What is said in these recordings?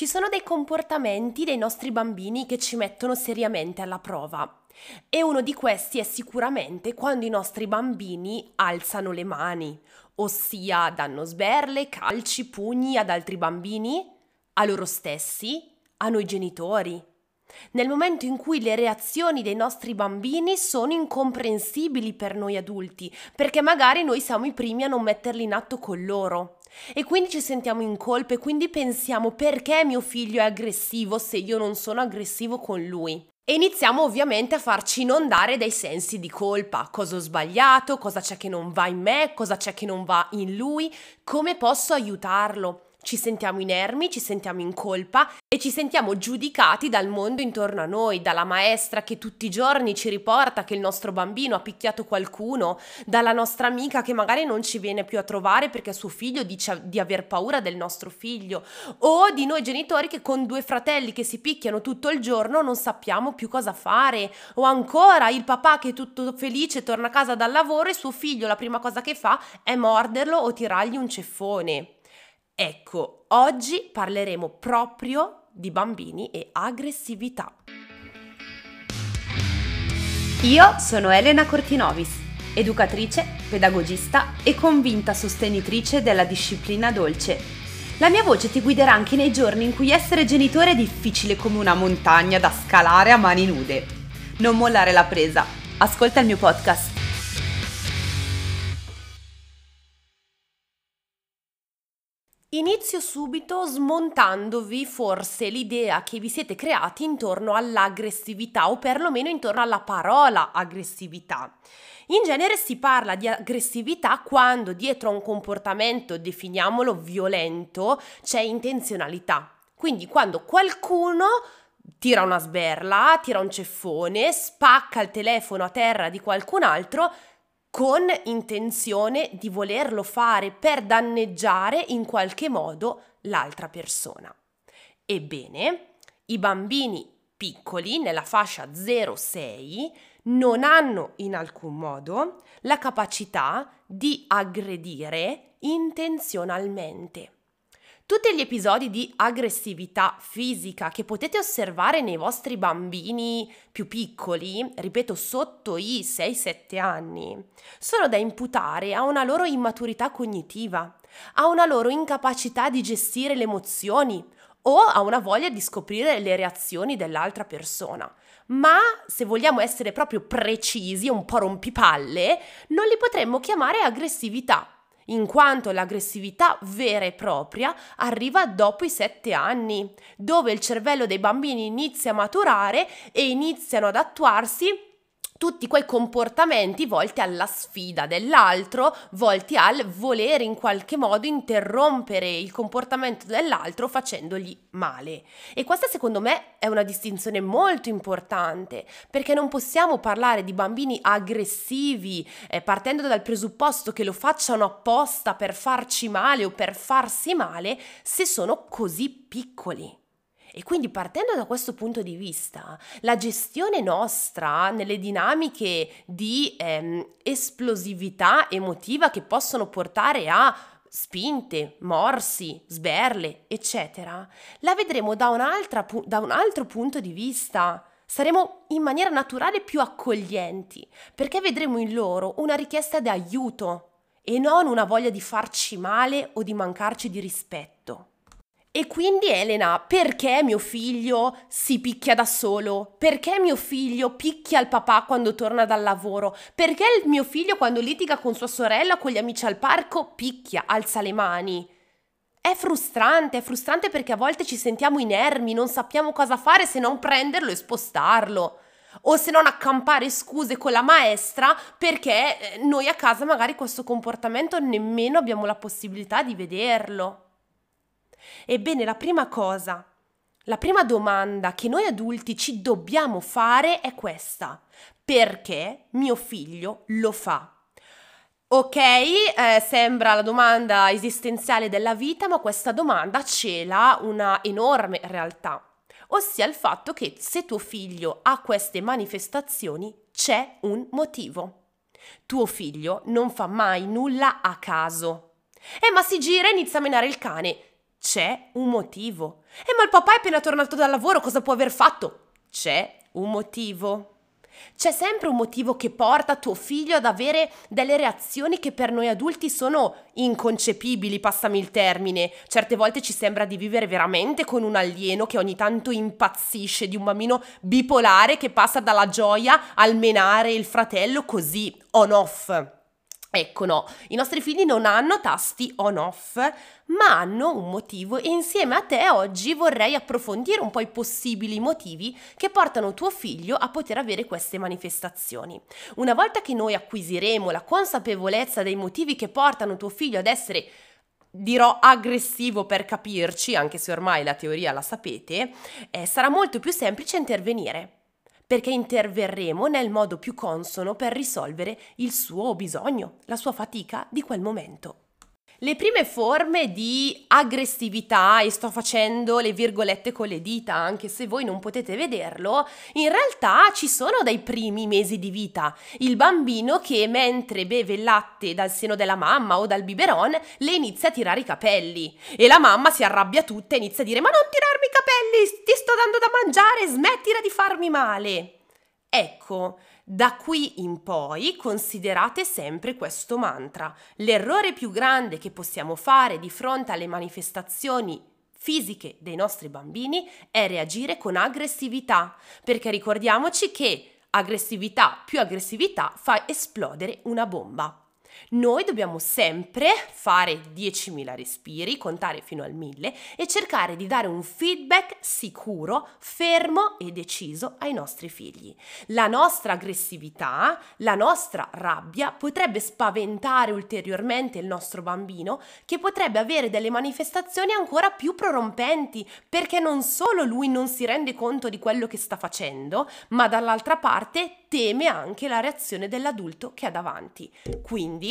Ci sono dei comportamenti dei nostri bambini che ci mettono seriamente alla prova. E uno di questi è sicuramente quando i nostri bambini alzano le mani, ossia danno sberle, calci, pugni ad altri bambini, a loro stessi, a noi genitori. Nel momento in cui le reazioni dei nostri bambini sono incomprensibili per noi adulti, perché magari noi siamo i primi a non metterli in atto con loro. E quindi ci sentiamo in colpa e quindi pensiamo perché mio figlio è aggressivo se io non sono aggressivo con lui. E iniziamo ovviamente a farci inondare dai sensi di colpa. Cosa ho sbagliato? Cosa c'è che non va in me? Cosa c'è che non va in lui? Come posso aiutarlo? Ci sentiamo inermi, ci sentiamo in colpa e ci sentiamo giudicati dal mondo intorno a noi, dalla maestra che tutti i giorni ci riporta che il nostro bambino ha picchiato qualcuno, dalla nostra amica che magari non ci viene più a trovare perché suo figlio dice di aver paura del nostro figlio, o di noi genitori che con due fratelli che si picchiano tutto il giorno non sappiamo più cosa fare, o ancora il papà che è tutto felice torna a casa dal lavoro e suo figlio la prima cosa che fa è morderlo o tirargli un ceffone. Ecco, oggi parleremo proprio di bambini e aggressività. Io sono Elena Cortinovis, educatrice, pedagogista e convinta sostenitrice della disciplina dolce. La mia voce ti guiderà anche nei giorni in cui essere genitore è difficile come una montagna da scalare a mani nude. Non mollare la presa. Ascolta il mio podcast. Inizio subito smontandovi forse l'idea che vi siete creati intorno all'aggressività o perlomeno intorno alla parola aggressività. In genere si parla di aggressività quando dietro a un comportamento, definiamolo violento, c'è intenzionalità. Quindi quando qualcuno tira una sberla, tira un ceffone, spacca il telefono a terra di qualcun altro, con intenzione di volerlo fare per danneggiare in qualche modo l'altra persona. Ebbene, i bambini piccoli nella fascia 0-6 non hanno in alcun modo la capacità di aggredire intenzionalmente. Tutti gli episodi di aggressività fisica che potete osservare nei vostri bambini più piccoli, ripeto sotto i 6-7 anni, sono da imputare a una loro immaturità cognitiva, a una loro incapacità di gestire le emozioni o a una voglia di scoprire le reazioni dell'altra persona. Ma se vogliamo essere proprio precisi, un po' rompipalle, non li potremmo chiamare aggressività in quanto l'aggressività vera e propria arriva dopo i sette anni, dove il cervello dei bambini inizia a maturare e iniziano ad attuarsi tutti quei comportamenti volti alla sfida dell'altro, volti al volere in qualche modo interrompere il comportamento dell'altro facendogli male. E questa secondo me è una distinzione molto importante, perché non possiamo parlare di bambini aggressivi eh, partendo dal presupposto che lo facciano apposta per farci male o per farsi male se sono così piccoli. E quindi partendo da questo punto di vista, la gestione nostra nelle dinamiche di ehm, esplosività emotiva che possono portare a spinte, morsi, sberle, eccetera, la vedremo da, da un altro punto di vista. Saremo in maniera naturale più accoglienti, perché vedremo in loro una richiesta di aiuto e non una voglia di farci male o di mancarci di rispetto. E quindi Elena, perché mio figlio si picchia da solo? Perché mio figlio picchia il papà quando torna dal lavoro? Perché il mio figlio quando litiga con sua sorella o con gli amici al parco picchia, alza le mani? È frustrante, è frustrante perché a volte ci sentiamo inermi, non sappiamo cosa fare se non prenderlo e spostarlo. O se non accampare scuse con la maestra perché eh, noi a casa magari questo comportamento nemmeno abbiamo la possibilità di vederlo. Ebbene, la prima cosa, la prima domanda che noi adulti ci dobbiamo fare è questa. Perché mio figlio lo fa? Ok, eh, sembra la domanda esistenziale della vita, ma questa domanda cela una enorme realtà, ossia il fatto che se tuo figlio ha queste manifestazioni c'è un motivo. Tuo figlio non fa mai nulla a caso. Eh, ma si gira e inizia a menare il cane C'è un motivo. Eh, ma il papà è appena tornato dal lavoro, cosa può aver fatto? C'è un motivo. C'è sempre un motivo che porta tuo figlio ad avere delle reazioni che per noi adulti sono inconcepibili, passami il termine. Certe volte ci sembra di vivere veramente con un alieno che ogni tanto impazzisce, di un bambino bipolare che passa dalla gioia al menare il fratello così on-off. Ecco no, i nostri figli non hanno tasti on-off, ma hanno un motivo e insieme a te oggi vorrei approfondire un po' i possibili motivi che portano tuo figlio a poter avere queste manifestazioni. Una volta che noi acquisiremo la consapevolezza dei motivi che portano tuo figlio ad essere dirò aggressivo per capirci, anche se ormai la teoria la sapete, eh, sarà molto più semplice intervenire perché interverremo nel modo più consono per risolvere il suo bisogno, la sua fatica di quel momento. Le prime forme di aggressività, e sto facendo le virgolette con le dita anche se voi non potete vederlo, in realtà ci sono dai primi mesi di vita. Il bambino che mentre beve il latte dal seno della mamma o dal biberon le inizia a tirare i capelli e la mamma si arrabbia tutta e inizia a dire ma non tirarmi i capelli, ti sto dando da mangiare, smettila di farmi male. Ecco, da qui in poi considerate sempre questo mantra. L'errore più grande che possiamo fare di fronte alle manifestazioni fisiche dei nostri bambini è reagire con aggressività, perché ricordiamoci che aggressività più aggressività fa esplodere una bomba. Noi dobbiamo sempre fare 10.000 respiri, contare fino al 1000 e cercare di dare un feedback sicuro, fermo e deciso ai nostri figli. La nostra aggressività, la nostra rabbia potrebbe spaventare ulteriormente il nostro bambino che potrebbe avere delle manifestazioni ancora più prorompenti perché non solo lui non si rende conto di quello che sta facendo, ma dall'altra parte teme anche la reazione dell'adulto che ha davanti. Quindi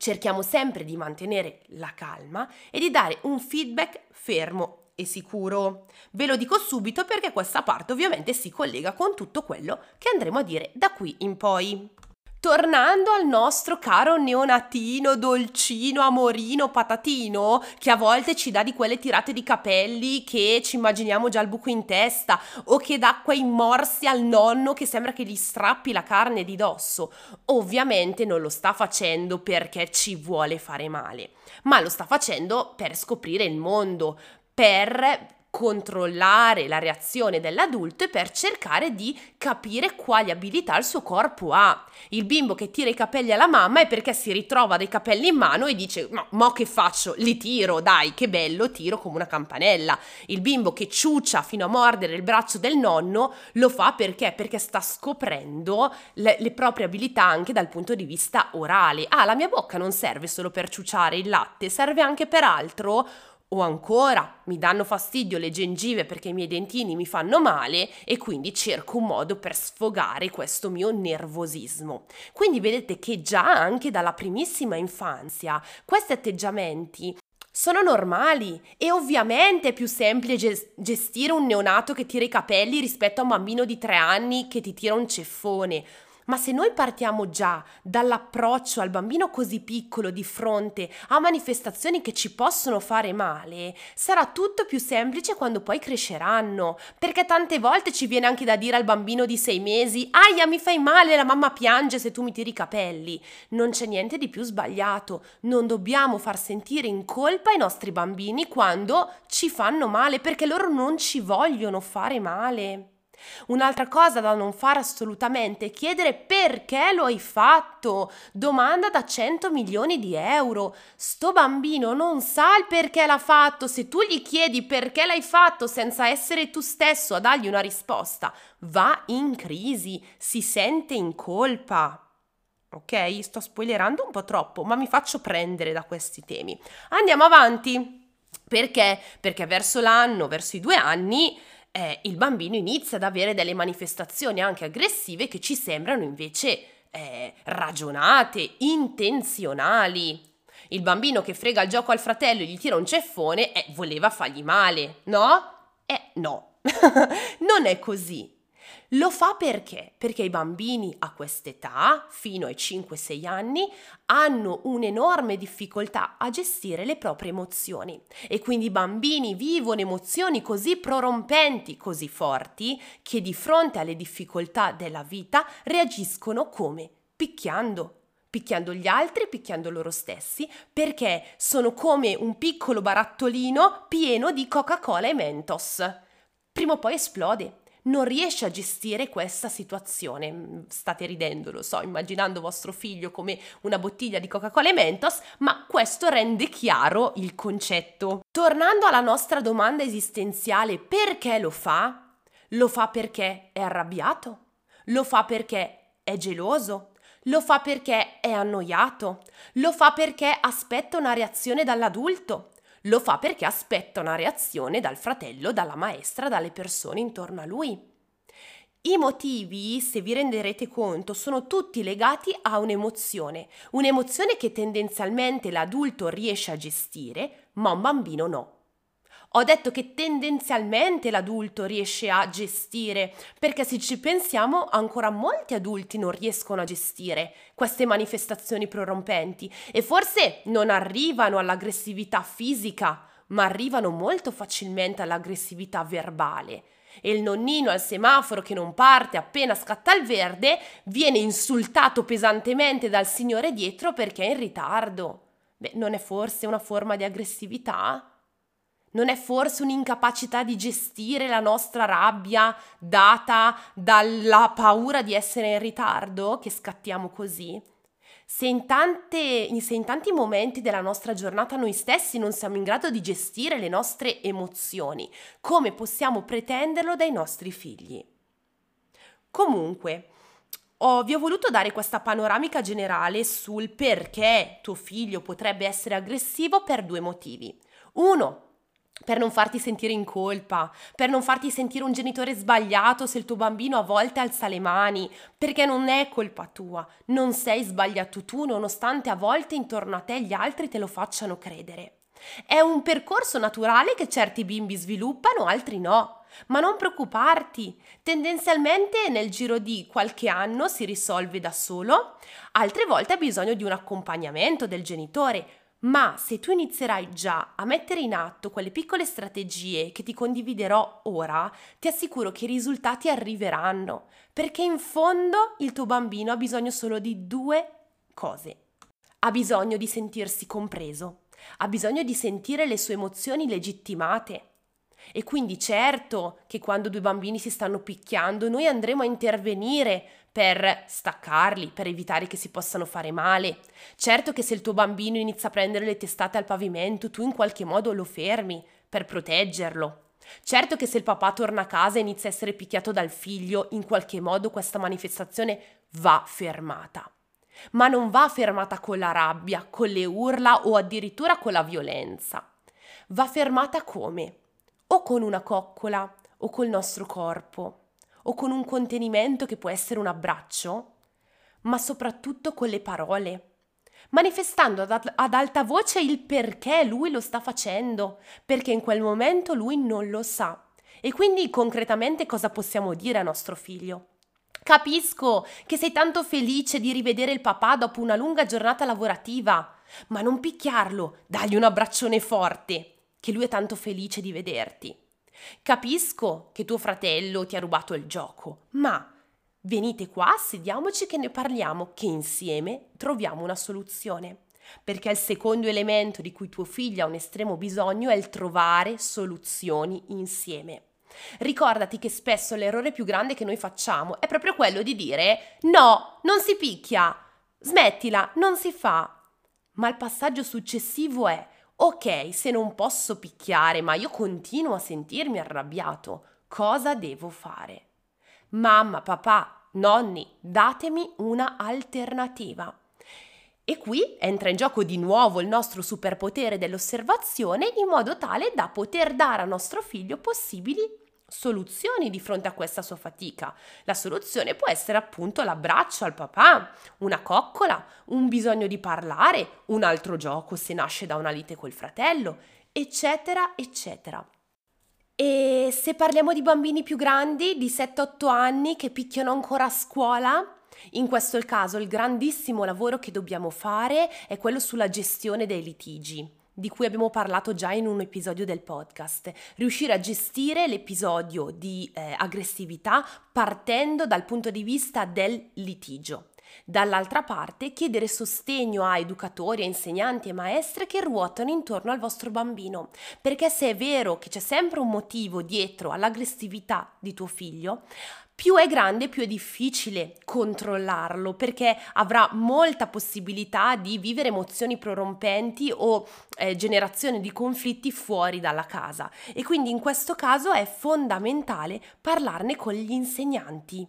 cerchiamo sempre di mantenere la calma e di dare un feedback fermo e sicuro. Ve lo dico subito perché questa parte ovviamente si collega con tutto quello che andremo a dire da qui in poi. Tornando al nostro caro neonatino, dolcino, amorino, patatino, che a volte ci dà di quelle tirate di capelli che ci immaginiamo già il buco in testa, o che dà quei morsi al nonno che sembra che gli strappi la carne di dosso. Ovviamente non lo sta facendo perché ci vuole fare male, ma lo sta facendo per scoprire il mondo, per controllare la reazione dell'adulto e per cercare di capire quali abilità il suo corpo ha. Il bimbo che tira i capelli alla mamma è perché si ritrova dei capelli in mano e dice ma mo che faccio? Li tiro, dai, che bello, tiro come una campanella. Il bimbo che ciuccia fino a mordere il braccio del nonno lo fa perché? Perché sta scoprendo le, le proprie abilità anche dal punto di vista orale. Ah, la mia bocca non serve solo per ciuciare il latte, serve anche per altro o ancora mi danno fastidio le gengive perché i miei dentini mi fanno male e quindi cerco un modo per sfogare questo mio nervosismo. Quindi vedete che già anche dalla primissima infanzia questi atteggiamenti sono normali e ovviamente è più semplice gestire un neonato che tira i capelli rispetto a un bambino di tre anni che ti tira un ceffone. Ma se noi partiamo già dall'approccio al bambino così piccolo di fronte a manifestazioni che ci possono fare male, sarà tutto più semplice quando poi cresceranno. Perché tante volte ci viene anche da dire al bambino di sei mesi: Aia, mi fai male, la mamma piange se tu mi tiri i capelli. Non c'è niente di più sbagliato. Non dobbiamo far sentire in colpa i nostri bambini quando ci fanno male, perché loro non ci vogliono fare male. Un'altra cosa da non fare assolutamente è chiedere perché lo hai fatto. Domanda da 100 milioni di euro. Sto bambino non sa il perché l'ha fatto. Se tu gli chiedi perché l'hai fatto senza essere tu stesso a dargli una risposta, va in crisi, si sente in colpa. Ok? Sto spoilerando un po' troppo, ma mi faccio prendere da questi temi. Andiamo avanti. Perché? Perché verso l'anno, verso i due anni, eh, il bambino inizia ad avere delle manifestazioni anche aggressive che ci sembrano invece eh, ragionate, intenzionali. Il bambino che frega il gioco al fratello e gli tira un ceffone, eh, voleva fargli male, no? Eh, no, non è così. Lo fa perché? Perché i bambini a quest'età, fino ai 5-6 anni, hanno un'enorme difficoltà a gestire le proprie emozioni e quindi i bambini vivono emozioni così prorompenti, così forti, che di fronte alle difficoltà della vita reagiscono come? Picchiando, picchiando gli altri, picchiando loro stessi, perché sono come un piccolo barattolino pieno di Coca-Cola e Mentos. Prima o poi esplode non riesce a gestire questa situazione. Mm, state ridendo, lo so, immaginando vostro figlio come una bottiglia di Coca-Cola e Mentos, ma questo rende chiaro il concetto. Tornando alla nostra domanda esistenziale, perché lo fa? Lo fa perché è arrabbiato? Lo fa perché è geloso? Lo fa perché è annoiato? Lo fa perché aspetta una reazione dall'adulto? Lo fa perché aspetta una reazione dal fratello, dalla maestra, dalle persone intorno a lui. I motivi, se vi renderete conto, sono tutti legati a un'emozione, un'emozione che tendenzialmente l'adulto riesce a gestire, ma un bambino no. Ho detto che tendenzialmente l'adulto riesce a gestire, perché se ci pensiamo ancora molti adulti non riescono a gestire queste manifestazioni prorompenti e forse non arrivano all'aggressività fisica, ma arrivano molto facilmente all'aggressività verbale. E il nonnino al semaforo che non parte appena scatta il verde viene insultato pesantemente dal signore dietro perché è in ritardo. Beh, non è forse una forma di aggressività? Non è forse un'incapacità di gestire la nostra rabbia data dalla paura di essere in ritardo che scattiamo così? Se in, tante, se in tanti momenti della nostra giornata noi stessi non siamo in grado di gestire le nostre emozioni, come possiamo pretenderlo dai nostri figli? Comunque, ho, vi ho voluto dare questa panoramica generale sul perché tuo figlio potrebbe essere aggressivo per due motivi. Uno, per non farti sentire in colpa, per non farti sentire un genitore sbagliato se il tuo bambino a volte alza le mani, perché non è colpa tua, non sei sbagliato tu nonostante a volte intorno a te gli altri te lo facciano credere. È un percorso naturale che certi bimbi sviluppano, altri no. Ma non preoccuparti, tendenzialmente nel giro di qualche anno si risolve da solo, altre volte ha bisogno di un accompagnamento del genitore, ma se tu inizierai già a mettere in atto quelle piccole strategie che ti condividerò ora, ti assicuro che i risultati arriveranno, perché in fondo il tuo bambino ha bisogno solo di due cose. Ha bisogno di sentirsi compreso, ha bisogno di sentire le sue emozioni legittimate. E quindi certo che quando due bambini si stanno picchiando noi andremo a intervenire per staccarli, per evitare che si possano fare male. Certo che se il tuo bambino inizia a prendere le testate al pavimento, tu in qualche modo lo fermi per proteggerlo. Certo che se il papà torna a casa e inizia a essere picchiato dal figlio, in qualche modo questa manifestazione va fermata. Ma non va fermata con la rabbia, con le urla o addirittura con la violenza. Va fermata come? O con una coccola o col nostro corpo o con un contenimento che può essere un abbraccio, ma soprattutto con le parole, manifestando ad, ad, alta voce il perché lui lo sta facendo, perché in quel momento lui non lo sa. E quindi concretamente cosa possiamo dire a nostro figlio? Capisco che sei tanto felice di rivedere il papà dopo una lunga giornata lavorativa, ma non picchiarlo, dagli un abbraccione forte, che lui è tanto felice di vederti. Capisco che tuo fratello ti ha rubato il gioco, ma venite qua, sediamoci che ne parliamo, che insieme troviamo una soluzione. Perché il secondo elemento di cui tuo figlio ha un estremo bisogno è il trovare soluzioni insieme. Ricordati che spesso l'errore più grande che noi facciamo è proprio quello di dire no, non si picchia, smettila, non si fa. Ma il passaggio successivo è Ok, se non posso picchiare, ma io continuo a sentirmi arrabbiato, cosa devo fare? Mamma, papà, nonni, datemi una alternativa. E qui entra in gioco di nuovo il nostro superpotere dell'osservazione in modo tale da poter dare a nostro figlio possibili soluzioni di fronte a questa sua fatica. La soluzione può essere appunto l'abbraccio al papà, una coccola, un bisogno di parlare, un altro gioco se nasce da una lite col fratello, eccetera, eccetera. E se parliamo di bambini più grandi, di 7-8 anni, che picchiano ancora a scuola, in questo caso il grandissimo lavoro che dobbiamo fare è quello sulla gestione dei litigi di cui abbiamo parlato già in un episodio del podcast, riuscire a gestire l'episodio di eh, aggressività partendo dal punto di vista del litigio. Dall'altra parte, chiedere sostegno a educatori, a insegnanti e maestre che ruotano intorno al vostro bambino, perché se è vero che c'è sempre un motivo dietro all'aggressività di tuo figlio, più è grande, più è difficile controllarlo perché avrà molta possibilità di vivere emozioni prorompenti o eh, generazione di conflitti fuori dalla casa e quindi in questo caso è fondamentale parlarne con gli insegnanti.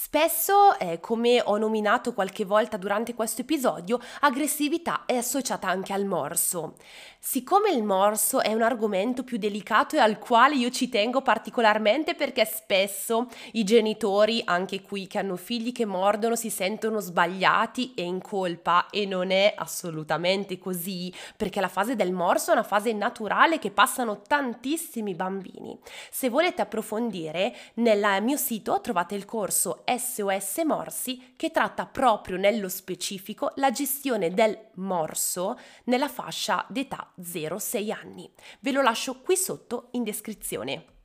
Spesso, eh, come ho nominato qualche volta durante questo episodio, aggressività è associata anche al morso. Siccome il morso è un argomento più delicato e al quale io ci tengo particolarmente perché spesso i genitori, anche qui che hanno figli che mordono, si sentono sbagliati e in colpa e non è assolutamente così, perché la fase del morso è una fase naturale che passano tantissimi bambini. Se volete approfondire, nel mio sito trovate il corso SOS Morsi che tratta proprio nello specifico la gestione del morso nella fascia d'età 0-6 anni. Ve lo lascio qui sotto in descrizione.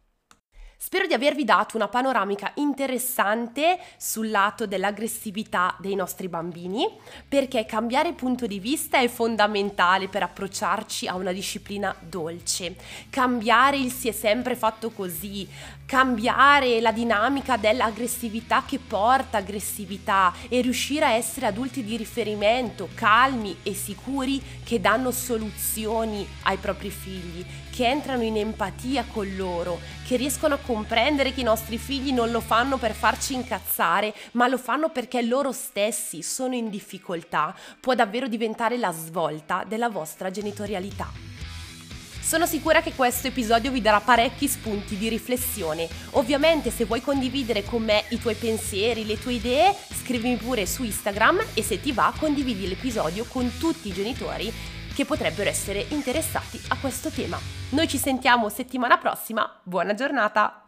Spero di avervi dato una panoramica interessante sul lato dell'aggressività dei nostri bambini, perché cambiare punto di vista è fondamentale per approcciarci a una disciplina dolce. Cambiare il si è sempre fatto così, cambiare la dinamica dell'aggressività che porta aggressività e riuscire a essere adulti di riferimento, calmi e sicuri che danno soluzioni ai propri figli, che entrano in empatia con loro, che riescono a comprendere che i nostri figli non lo fanno per farci incazzare, ma lo fanno perché loro stessi sono in difficoltà, può davvero diventare la svolta della vostra genitorialità. Sono sicura che questo episodio vi darà parecchi spunti di riflessione. Ovviamente se vuoi condividere con me i tuoi pensieri, le tue idee, scrivimi pure su Instagram e se ti va condividi l'episodio con tutti i genitori che potrebbero essere interessati a questo tema. Noi ci sentiamo settimana prossima, buona giornata!